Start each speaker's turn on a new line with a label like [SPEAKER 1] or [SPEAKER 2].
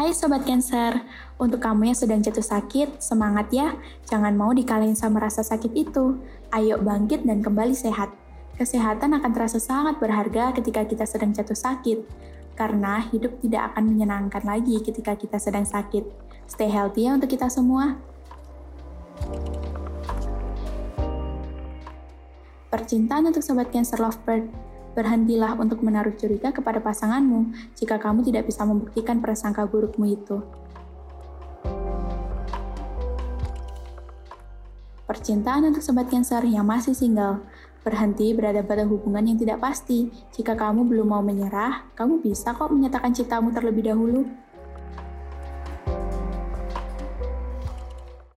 [SPEAKER 1] Hai Sobat Cancer, untuk kamu yang sedang jatuh sakit, semangat ya. Jangan mau dikalahin sama rasa sakit itu. Ayo bangkit dan kembali sehat. Kesehatan akan terasa sangat berharga ketika kita sedang jatuh sakit. Karena hidup tidak akan menyenangkan lagi ketika kita sedang sakit. Stay healthy ya untuk kita semua. Percintaan untuk Sobat Cancer Lovebird Berhentilah untuk menaruh curiga kepada pasanganmu jika kamu tidak bisa membuktikan prasangka burukmu itu. Percintaan untuk sobat Cancer yang masih single. Berhenti berada pada hubungan yang tidak pasti. Jika kamu belum mau menyerah, kamu bisa kok menyatakan cintamu terlebih dahulu.